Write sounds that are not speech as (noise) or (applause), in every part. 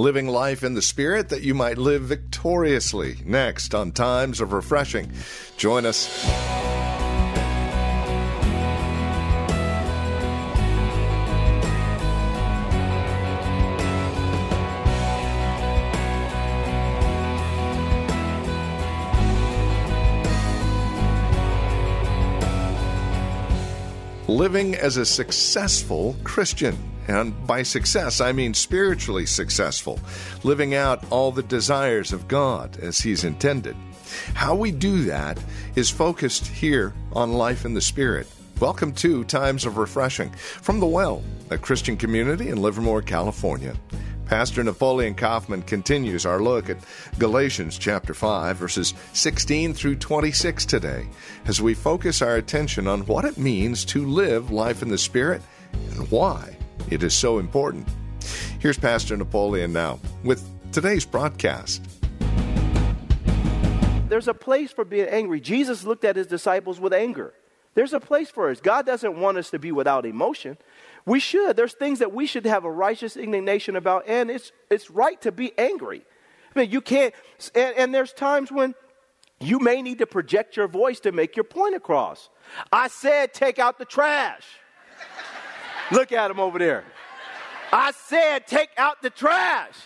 living life in the Spirit that you might live victoriously. Next on Times of Refreshing. Join us. Living as a successful Christian. And by success, I mean spiritually successful, living out all the desires of God as He's intended. How we do that is focused here on life in the Spirit. Welcome to Times of Refreshing from The Well, a Christian community in Livermore, California. Pastor Napoleon Kaufman continues our look at Galatians chapter 5, verses 16 through 26 today, as we focus our attention on what it means to live life in the Spirit and why it is so important. Here's Pastor Napoleon now with today's broadcast. There's a place for being angry. Jesus looked at his disciples with anger. There's a place for us. God doesn't want us to be without emotion. We should. There's things that we should have a righteous indignation about, and it's, it's right to be angry. I mean, you can't, and, and there's times when you may need to project your voice to make your point across. I said, take out the trash. Look at them over there. I said, take out the trash.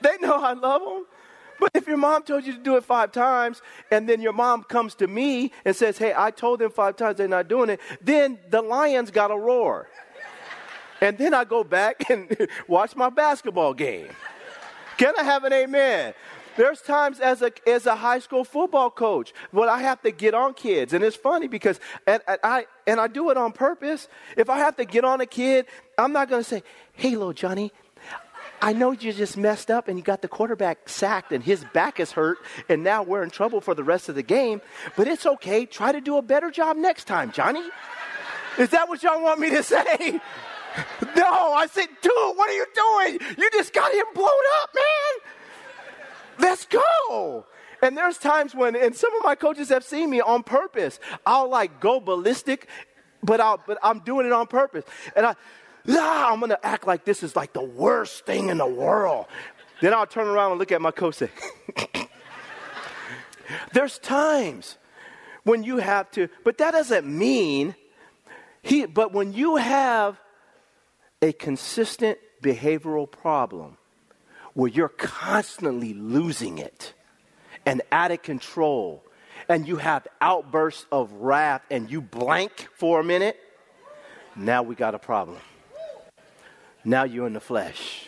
They know I love them. But if your mom told you to do it five times and then your mom comes to me and says, Hey, I told them five times they're not doing it, then the lions got to roar. And then I go back and (laughs) watch my basketball game. Can I have an amen? There's times as a, as a high school football coach when I have to get on kids. And it's funny because, and, and I, and I do it on purpose. If I have to get on a kid, I'm not going to say, hey, little Johnny, I know you just messed up and you got the quarterback sacked and his back is hurt and now we're in trouble for the rest of the game, but it's okay. Try to do a better job next time, Johnny. Is that what y'all want me to say? (laughs) No, I said, dude, what are you doing? You just got him blown up, man. Let's go. And there's times when, and some of my coaches have seen me on purpose. I'll like go ballistic, but I'll, but I'm doing it on purpose. And I, ah, I'm going to act like this is like the worst thing in the world. Then I'll turn around and look at my coach and say, (laughs) There's times when you have to, but that doesn't mean he, but when you have a consistent behavioral problem where you're constantly losing it and out of control, and you have outbursts of wrath and you blank for a minute, now we got a problem. Now you're in the flesh.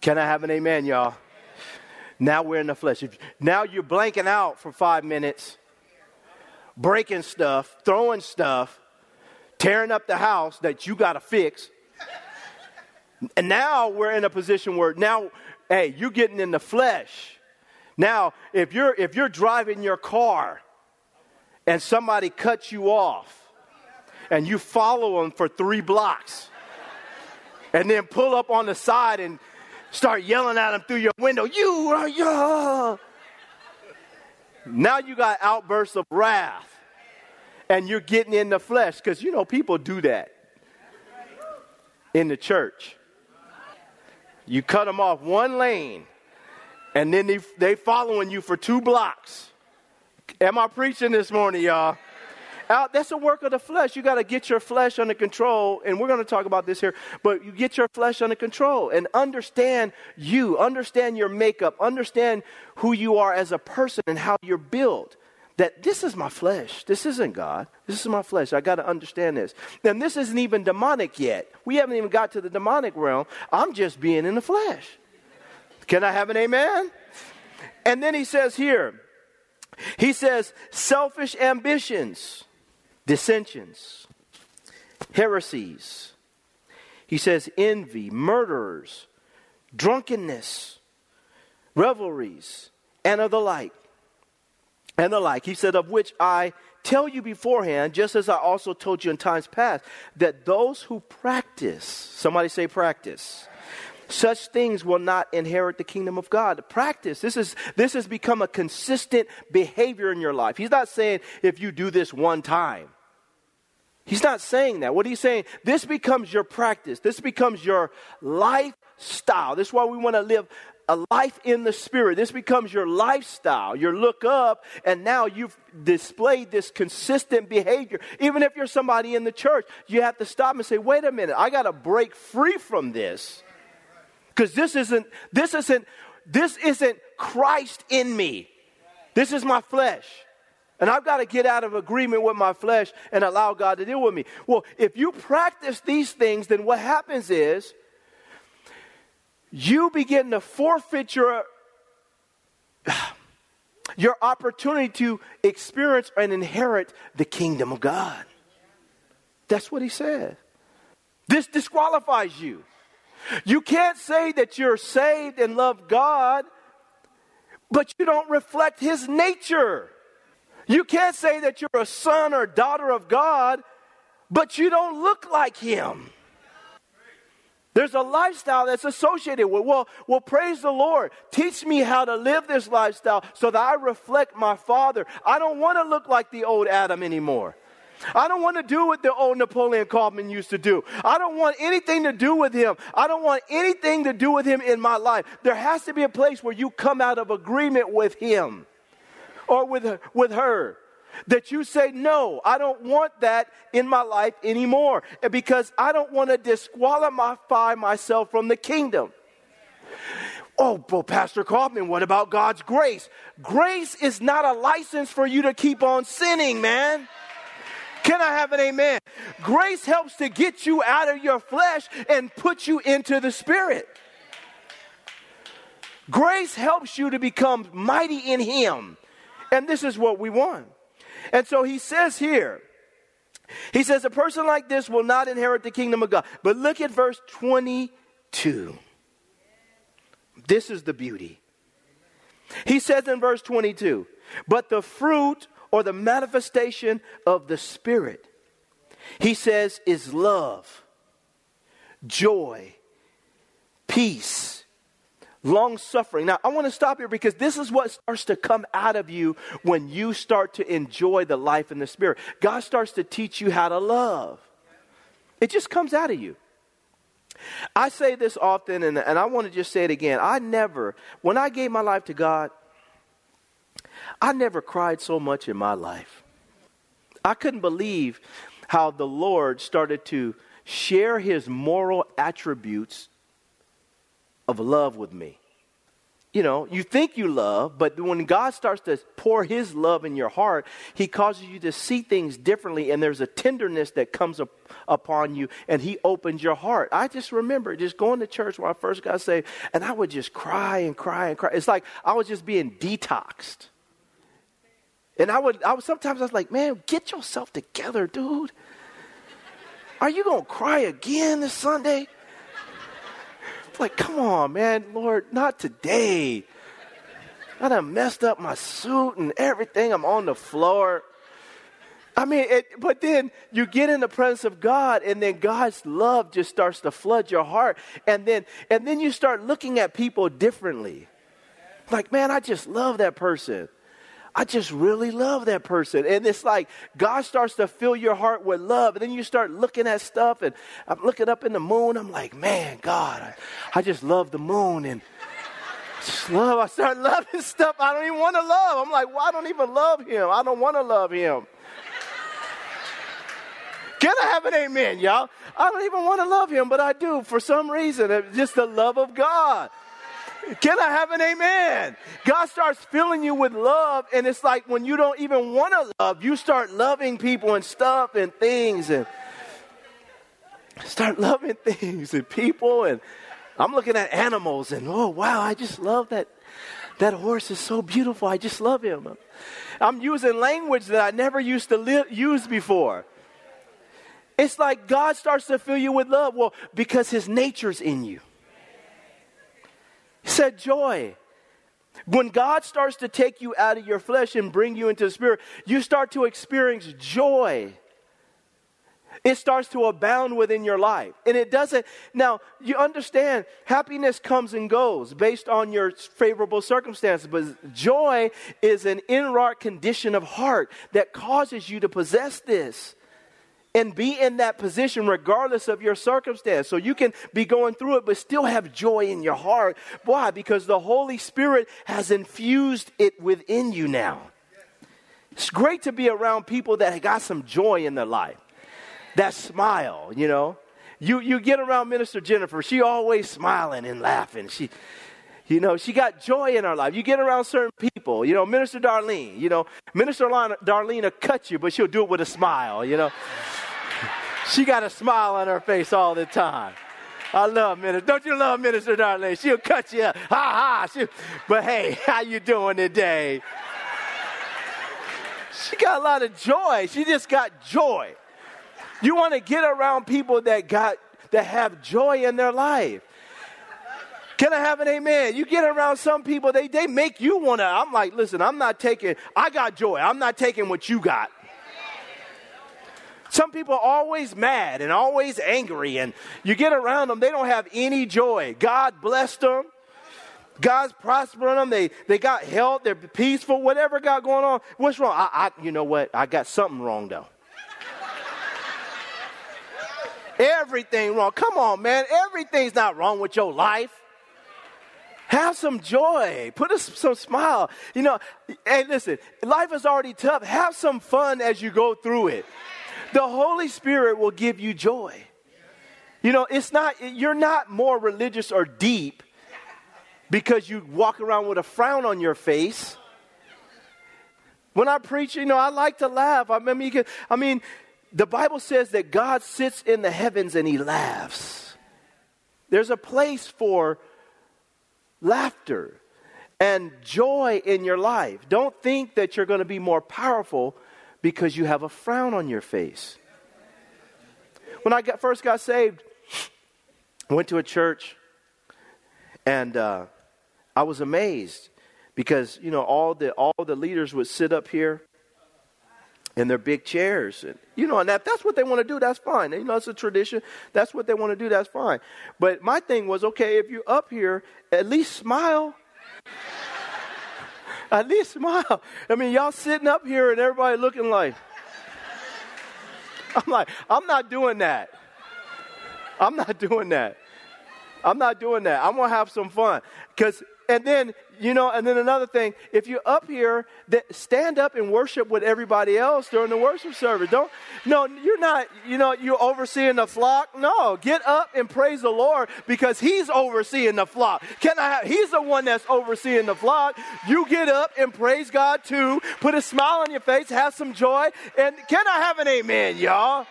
Can I have an amen, y'all? Now we're in the flesh. Now you're blanking out for five minutes, breaking stuff, throwing stuff, tearing up the house that you got to fix. And now we're in a position where now, hey, you're getting in the flesh. Now, if you're if you're driving your car and somebody cuts you off and you follow them for three blocks and then pull up on the side and start yelling at them through your window, you are yeah. Now you got outbursts of wrath and you're getting in the flesh because you know people do that in the church. You cut them off one lane and then they, they following you for two blocks. Am I preaching this morning, y'all? Out. That's a work of the flesh. You got to get your flesh under control. And we're going to talk about this here. But you get your flesh under control and understand you, understand your makeup, understand who you are as a person and how you're built. That this is my flesh. This isn't God. This is my flesh. I got to understand this. And this isn't even demonic yet. We haven't even got to the demonic realm. I'm just being in the flesh. Can I have an amen? And then he says here, he says, selfish ambitions dissensions, heresies. He says envy, murderers, drunkenness, revelries, and of the like. And the like. He said, of which I tell you beforehand, just as I also told you in times past, that those who practice, somebody say practice, such things will not inherit the kingdom of God. Practice. This is this has become a consistent behavior in your life. He's not saying if you do this one time. He's not saying that. What he's saying, this becomes your practice. This becomes your lifestyle. This is why we want to live a life in the spirit. This becomes your lifestyle. You look up, and now you've displayed this consistent behavior. Even if you're somebody in the church, you have to stop and say, wait a minute, I got to break free from this. Because this isn't, this isn't, this isn't Christ in me. This is my flesh. And I've got to get out of agreement with my flesh and allow God to deal with me. Well, if you practice these things, then what happens is you begin to forfeit your, (sighs) your opportunity to experience and inherit the kingdom of God. That's what he said. This disqualifies you. You can't say that you're saved and love God, but you don't reflect his nature. You can't say that you're a son or daughter of God, but you don't look like him. There's a lifestyle that's associated with, well, well, praise the Lord. Teach me how to live this lifestyle so that I reflect my Father. I don't want to look like the old Adam anymore. I don't want to do what the old Napoleon Kaufman used to do. I don't want anything to do with him. I don't want anything to do with him in my life. There has to be a place where you come out of agreement with him or with her, with her that you say, No, I don't want that in my life anymore because I don't want to disqualify myself from the kingdom. Oh, well, Pastor Kaufman, what about God's grace? Grace is not a license for you to keep on sinning, man. Can I have an amen? Grace helps to get you out of your flesh and put you into the spirit. Grace helps you to become mighty in Him. And this is what we want. And so he says here, he says, a person like this will not inherit the kingdom of God. But look at verse 22. This is the beauty. He says in verse 22, but the fruit or the manifestation of the Spirit, he says, is love, joy, peace long suffering. Now, I want to stop here because this is what starts to come out of you when you start to enjoy the life in the Spirit. God starts to teach you how to love, it just comes out of you. I say this often, and, and I want to just say it again. I never, when I gave my life to God, I never cried so much in my life. I couldn't believe how the Lord started to share his moral attributes of love with me. You know, you think you love, but when God starts to pour His love in your heart, He causes you to see things differently, and there's a tenderness that comes up, upon you, and He opens your heart. I just remember just going to church when I first got saved, and I would just cry and cry and cry. It's like I was just being detoxed. And I would, I would sometimes I was like, man, get yourself together, dude. Are you gonna cry again this Sunday? Like, come on, man, Lord, not today. I done messed up my suit and everything. I'm on the floor. I mean, it, but then you get in the presence of God, and then God's love just starts to flood your heart, and then and then you start looking at people differently. Like, man, I just love that person. I just really love that person. And it's like God starts to fill your heart with love. And then you start looking at stuff, and I'm looking up in the moon. I'm like, man, God, I, I just love the moon. And just love, I start loving stuff I don't even want to love. I'm like, well, I don't even love him. I don't want to love him. Can I have an amen, y'all? I don't even want to love him, but I do for some reason. It's just the love of God. Can I have an amen? God starts filling you with love, and it's like when you don't even want to love, you start loving people and stuff and things, and start loving (laughs) things and people. And I'm looking at animals, and oh wow, I just love that. That horse is so beautiful. I just love him. I'm using language that I never used to li- use before. It's like God starts to fill you with love. Well, because His nature's in you. He said joy. When God starts to take you out of your flesh and bring you into the spirit, you start to experience joy. It starts to abound within your life. And it doesn't, now you understand, happiness comes and goes based on your favorable circumstances, but joy is an inward condition of heart that causes you to possess this. And be in that position regardless of your circumstance. So you can be going through it, but still have joy in your heart. Why? Because the Holy Spirit has infused it within you now. It's great to be around people that got some joy in their life, that smile, you know. You, you get around Minister Jennifer, she always smiling and laughing. She, you know, she got joy in her life. You get around certain people, you know, Minister Darlene, you know, Minister Darlene will cut you, but she'll do it with a smile, you know. She got a smile on her face all the time. I love Minister. Don't you love Minister Darlene? She'll cut you. Up. Ha ha. She, but hey, (laughs) how you doing today? She got a lot of joy. She just got joy. You want to get around people that got that have joy in their life. Can I have an amen? You get around some people, they, they make you want to. I'm like, listen, I'm not taking, I got joy. I'm not taking what you got. Some people are always mad and always angry, and you get around them, they don't have any joy. God blessed them. God's prospering them. They, they got health. They're peaceful. Whatever got going on. What's wrong? I, I, you know what? I got something wrong, though. Everything wrong. Come on, man. Everything's not wrong with your life. Have some joy. Put a, some smile. You know, hey, listen, life is already tough. Have some fun as you go through it. The Holy Spirit will give you joy. You know, it's not, you're not more religious or deep because you walk around with a frown on your face. When I preach, you know, I like to laugh. I mean, I mean, the Bible says that God sits in the heavens and he laughs. There's a place for laughter and joy in your life. Don't think that you're going to be more powerful because you have a frown on your face. When I got, first got saved, went to a church and uh, I was amazed because you know all the all the leaders would sit up here in their big chairs and you know and that, that's what they want to do that's fine. You know it's a tradition. That's what they want to do that's fine. But my thing was okay if you're up here at least smile at least smile. I mean y'all sitting up here and everybody looking like i'm like i'm not doing that. I'm not doing that. I'm not doing that. I'm gonna have some fun. Because and then you know and then another thing if you're up here that stand up and worship with everybody else during the worship service. Don't no you're not you know you're overseeing the flock. No get up and praise the lord because he's overseeing the flock. Can i have, he's the one that's overseeing the flock. You get up and praise god too. Put a smile on your face. Have some joy. And can i have an amen y'all?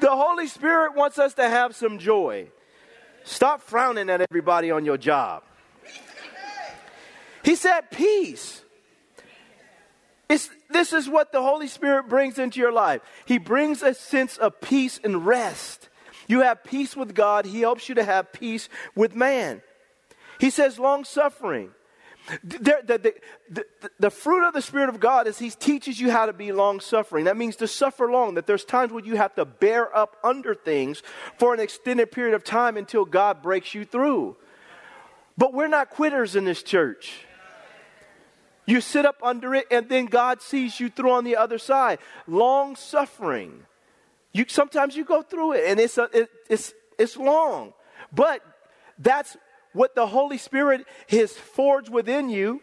The holy spirit wants us to have some joy. Stop frowning at everybody on your job he said, Peace. It's, this is what the Holy Spirit brings into your life. He brings a sense of peace and rest. You have peace with God, He helps you to have peace with man. He says, long suffering. The, the, the, the, fruit of the Spirit of God is He teaches you how to be long suffering. That means to suffer long, that there's times when you have to bear up under things for an extended period of time until God breaks you through. But we're not quitters in this church. You sit up under it, and then God sees you through on the other side. Long suffering. You, sometimes you go through it, and it's, a, it, it's, it's long. But that's what the Holy Spirit has forged within you,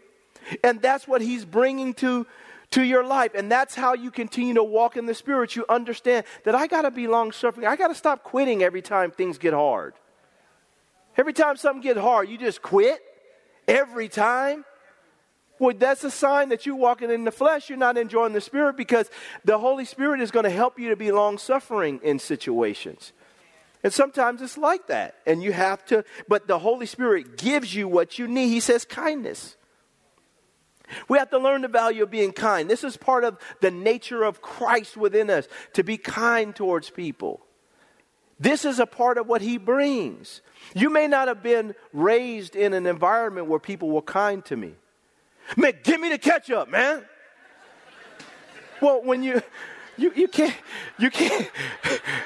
and that's what He's bringing to, to your life. And that's how you continue to walk in the Spirit. You understand that I got to be long suffering. I got to stop quitting every time things get hard. Every time something gets hard, you just quit every time. Well, that's a sign that you're walking in the flesh. You're not enjoying the Spirit because the Holy Spirit is going to help you to be long suffering in situations. And sometimes it's like that. And you have to, but the Holy Spirit gives you what you need. He says kindness. We have to learn the value of being kind. This is part of the nature of Christ within us to be kind towards people. This is a part of what He brings. You may not have been raised in an environment where people were kind to me. Man, give me the ketchup, man. Well, when you you you can't you can't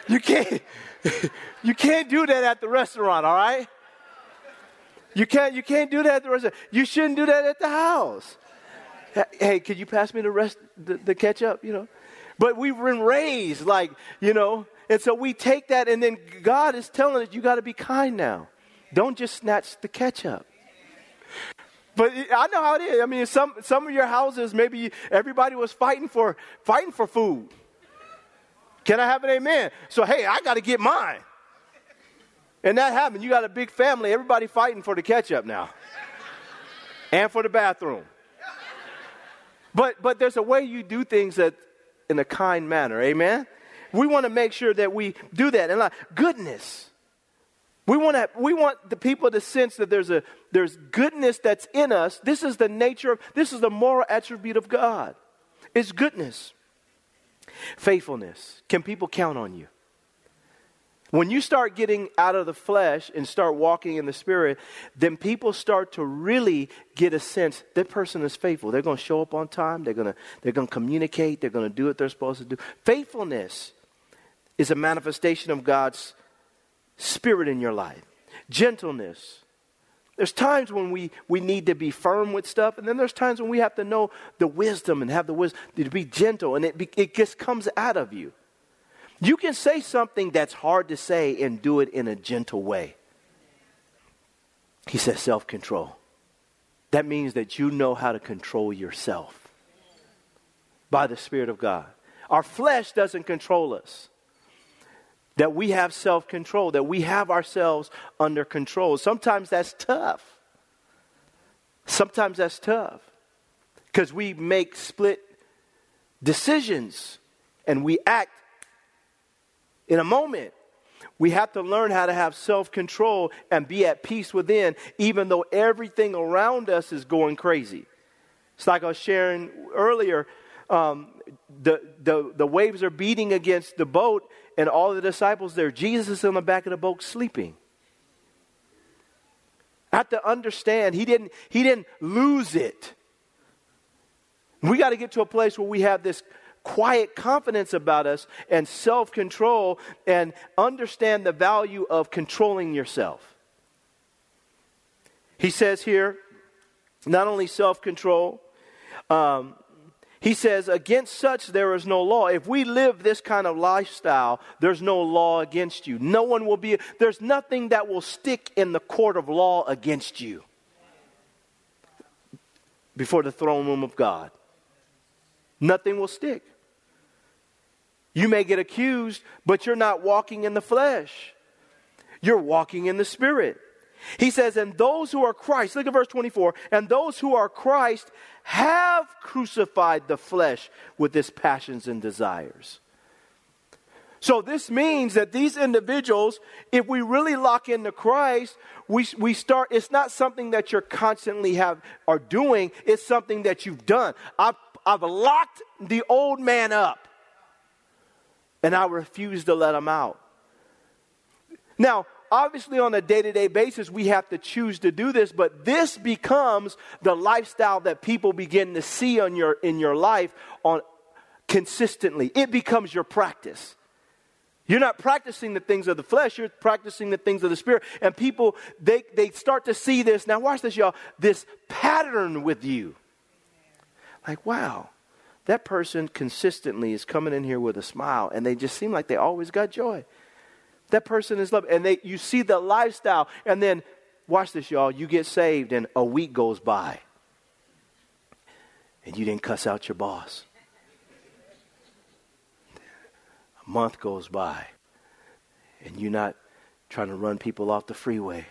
you can't you can't do that at the restaurant, all right? You can't you can't do that at the restaurant. You shouldn't do that at the house. Hey, could you pass me the rest the, the ketchup, you know? But we've been raised like, you know, and so we take that, and then God is telling us, you got to be kind now. Don't just snatch the ketchup. But I know how it is. I mean, some, some of your houses, maybe everybody was fighting for, fighting for food. Can I have an amen? So, hey, I got to get mine. And that happened. You got a big family, everybody fighting for the ketchup now and for the bathroom. But, but there's a way you do things that in a kind manner. Amen? We want to make sure that we do that. And like goodness. We want, to, we want the people to sense that there's, a, there's goodness that's in us. This is the nature of, this is the moral attribute of God. It's goodness. Faithfulness. Can people count on you? When you start getting out of the flesh and start walking in the spirit, then people start to really get a sense that person is faithful. They're going to show up on time. They're going to, they're going to communicate. They're going to do what they're supposed to do. Faithfulness is a manifestation of God's spirit in your life. Gentleness. There's times when we, we need to be firm with stuff, and then there's times when we have to know the wisdom and have the wisdom to be gentle, and it, be, it just comes out of you. You can say something that's hard to say and do it in a gentle way. He says self control. That means that you know how to control yourself by the Spirit of God. Our flesh doesn't control us that we have self control, that we have ourselves under control. Sometimes that's tough. Sometimes that's tough because we make split decisions and we act in a moment. We have to learn how to have self control and be at peace within, even though everything around us is going crazy. It's like I was sharing earlier. Um, the, the, the waves are beating against the boat, and all the disciples there. Jesus is on the back of the boat sleeping. I have to understand he didn't, he didn't lose it. We got to get to a place where we have this quiet confidence about us and self control and understand the value of controlling yourself. He says here, not only self control, um, he says, Against such there is no law. If we live this kind of lifestyle, there's no law against you. No one will be, there's nothing that will stick in the court of law against you before the throne room of God. Nothing will stick. You may get accused, but you're not walking in the flesh, you're walking in the spirit. He says, and those who are Christ, look at verse 24, and those who are Christ have crucified the flesh with its passions and desires. So this means that these individuals, if we really lock into Christ, we, we start, it's not something that you're constantly have are doing, it's something that you've done. I've, I've locked the old man up, and I refuse to let him out. Now, obviously on a day-to-day basis we have to choose to do this but this becomes the lifestyle that people begin to see on your in your life on consistently. It becomes your practice. You're not practicing the things of the flesh you're practicing the things of the spirit and people they they start to see this. Now watch this y'all. This pattern with you. Like wow that person consistently is coming in here with a smile and they just seem like they always got joy that person is loved. And they, you see the lifestyle. And then, watch this, y'all. You get saved, and a week goes by. And you didn't cuss out your boss. A month goes by. And you're not trying to run people off the freeway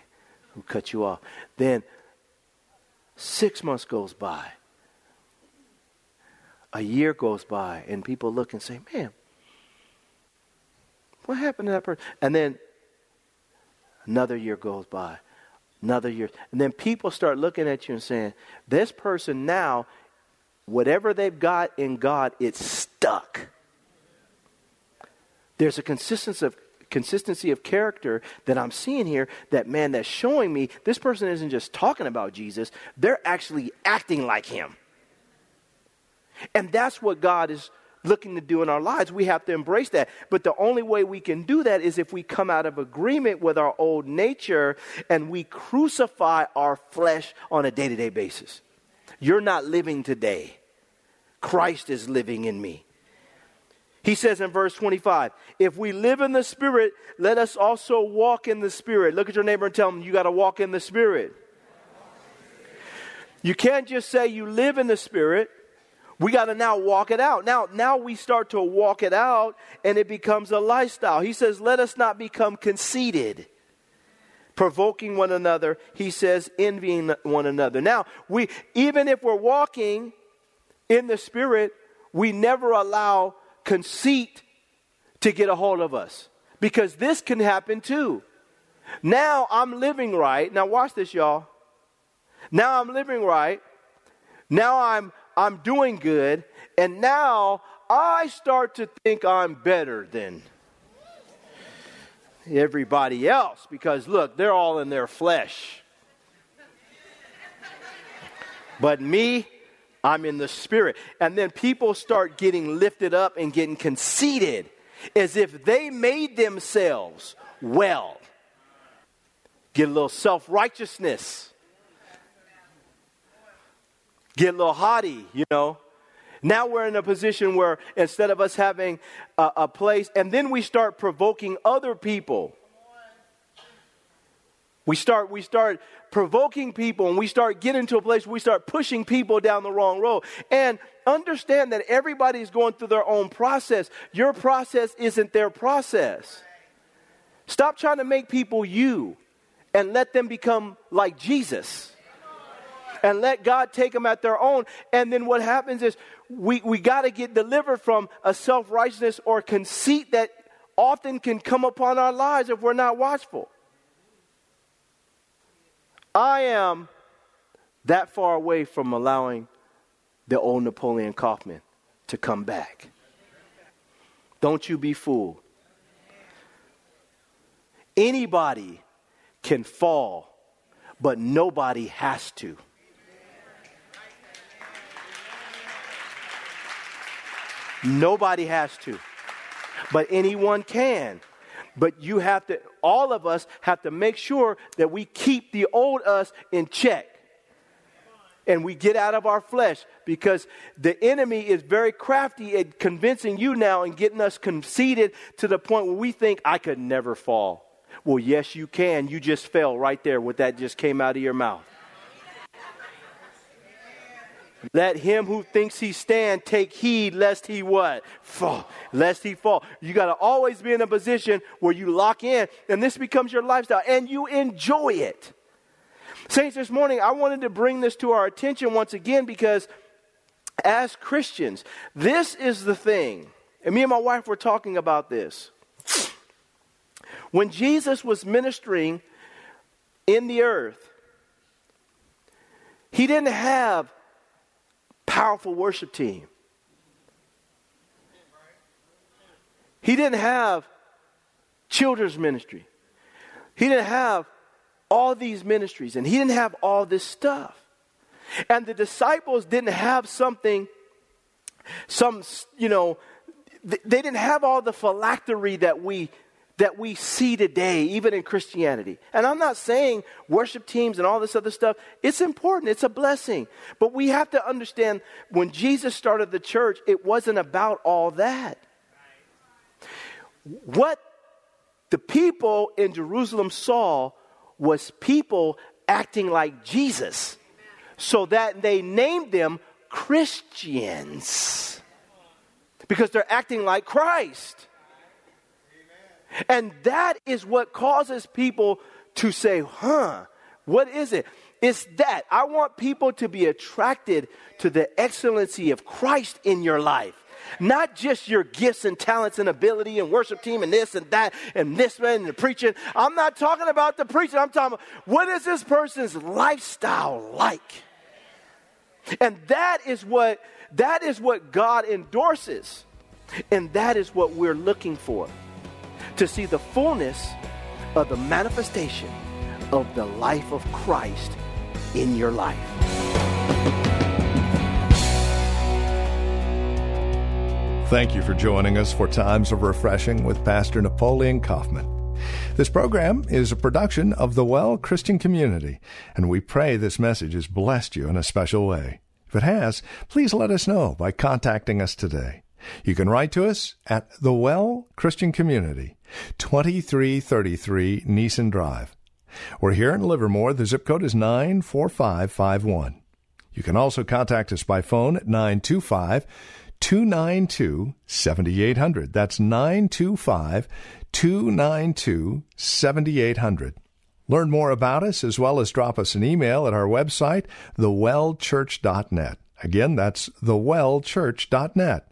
who cut you off. Then, six months goes by. A year goes by, and people look and say, Man, what happened to that person? And then another year goes by, another year. And then people start looking at you and saying, this person now, whatever they've got in God, it's stuck. There's a consistency of consistency of character that I'm seeing here that man that's showing me this person isn't just talking about Jesus, they're actually acting like him. And that's what God is looking to do in our lives. We have to embrace that. But the only way we can do that is if we come out of agreement with our old nature and we crucify our flesh on a day to day basis. You're not living today, Christ is living in me. He says in verse 25, if we live in the Spirit, let us also walk in the Spirit. Look at your neighbor and tell him, you got to walk in the Spirit. You can't just say you live in the Spirit. We got to now walk it out. Now, now we start to walk it out and it becomes a lifestyle. He says, let us not become conceited provoking one another, he says, envying one another. Now, we even if we're walking in the spirit, we never allow conceit to get a hold of us because this can happen too. Now I'm living right. Now watch this y'all. Now I'm living right. Now I'm I'm doing good and now I start to think I'm better than everybody else because look, they're all in their flesh. But me, I'm in the spirit. And then people start getting lifted up and getting conceited as if they made themselves well. Get a little self righteousness. Get a little haughty, you know. Now we're in a position where instead of us having a, a place, and then we start provoking other people. We start, we start provoking people and we start getting to a place where we start pushing people down the wrong road. And understand that everybody's going through their own process. Your process isn't their process. Stop trying to make people you and let them become like Jesus. And let God take them at their own. And then what happens is we, we got to get delivered from a self righteousness or conceit that often can come upon our lives if we're not watchful. I am that far away from allowing the old Napoleon Kaufman to come back. Don't you be fooled. Anybody can fall, but nobody has to. Nobody has to, but anyone can. But you have to, all of us have to make sure that we keep the old us in check. And we get out of our flesh because the enemy is very crafty at convincing you now and getting us conceited to the point where we think, I could never fall. Well, yes, you can. You just fell right there with that just came out of your mouth. Let him who thinks he stand take heed lest he what? Fall. Lest he fall. You got to always be in a position where you lock in and this becomes your lifestyle and you enjoy it. Saints, this morning I wanted to bring this to our attention once again because as Christians, this is the thing. And me and my wife were talking about this. When Jesus was ministering in the earth, he didn't have powerful worship team. He didn't have children's ministry. He didn't have all these ministries and he didn't have all this stuff. And the disciples didn't have something, some, you know, they didn't have all the phylactery that we that we see today, even in Christianity. And I'm not saying worship teams and all this other stuff, it's important, it's a blessing. But we have to understand when Jesus started the church, it wasn't about all that. What the people in Jerusalem saw was people acting like Jesus, so that they named them Christians because they're acting like Christ. And that is what causes people to say, huh, what is it? It's that. I want people to be attracted to the excellency of Christ in your life. Not just your gifts and talents and ability and worship team and this and that and this man and the preaching. I'm not talking about the preaching. I'm talking about what is this person's lifestyle like? And that is what that is what God endorses. And that is what we're looking for to see the fullness of the manifestation of the life of Christ in your life. Thank you for joining us for Times of Refreshing with Pastor Napoleon Kaufman. This program is a production of the Well Christian Community, and we pray this message has blessed you in a special way. If it has, please let us know by contacting us today. You can write to us at The Well Christian Community, 2333 Nissen Drive. We're here in Livermore. The zip code is 94551. You can also contact us by phone at 925 292 7800. That's 925 292 7800. Learn more about us as well as drop us an email at our website, thewellchurch.net. Again, that's thewellchurch.net.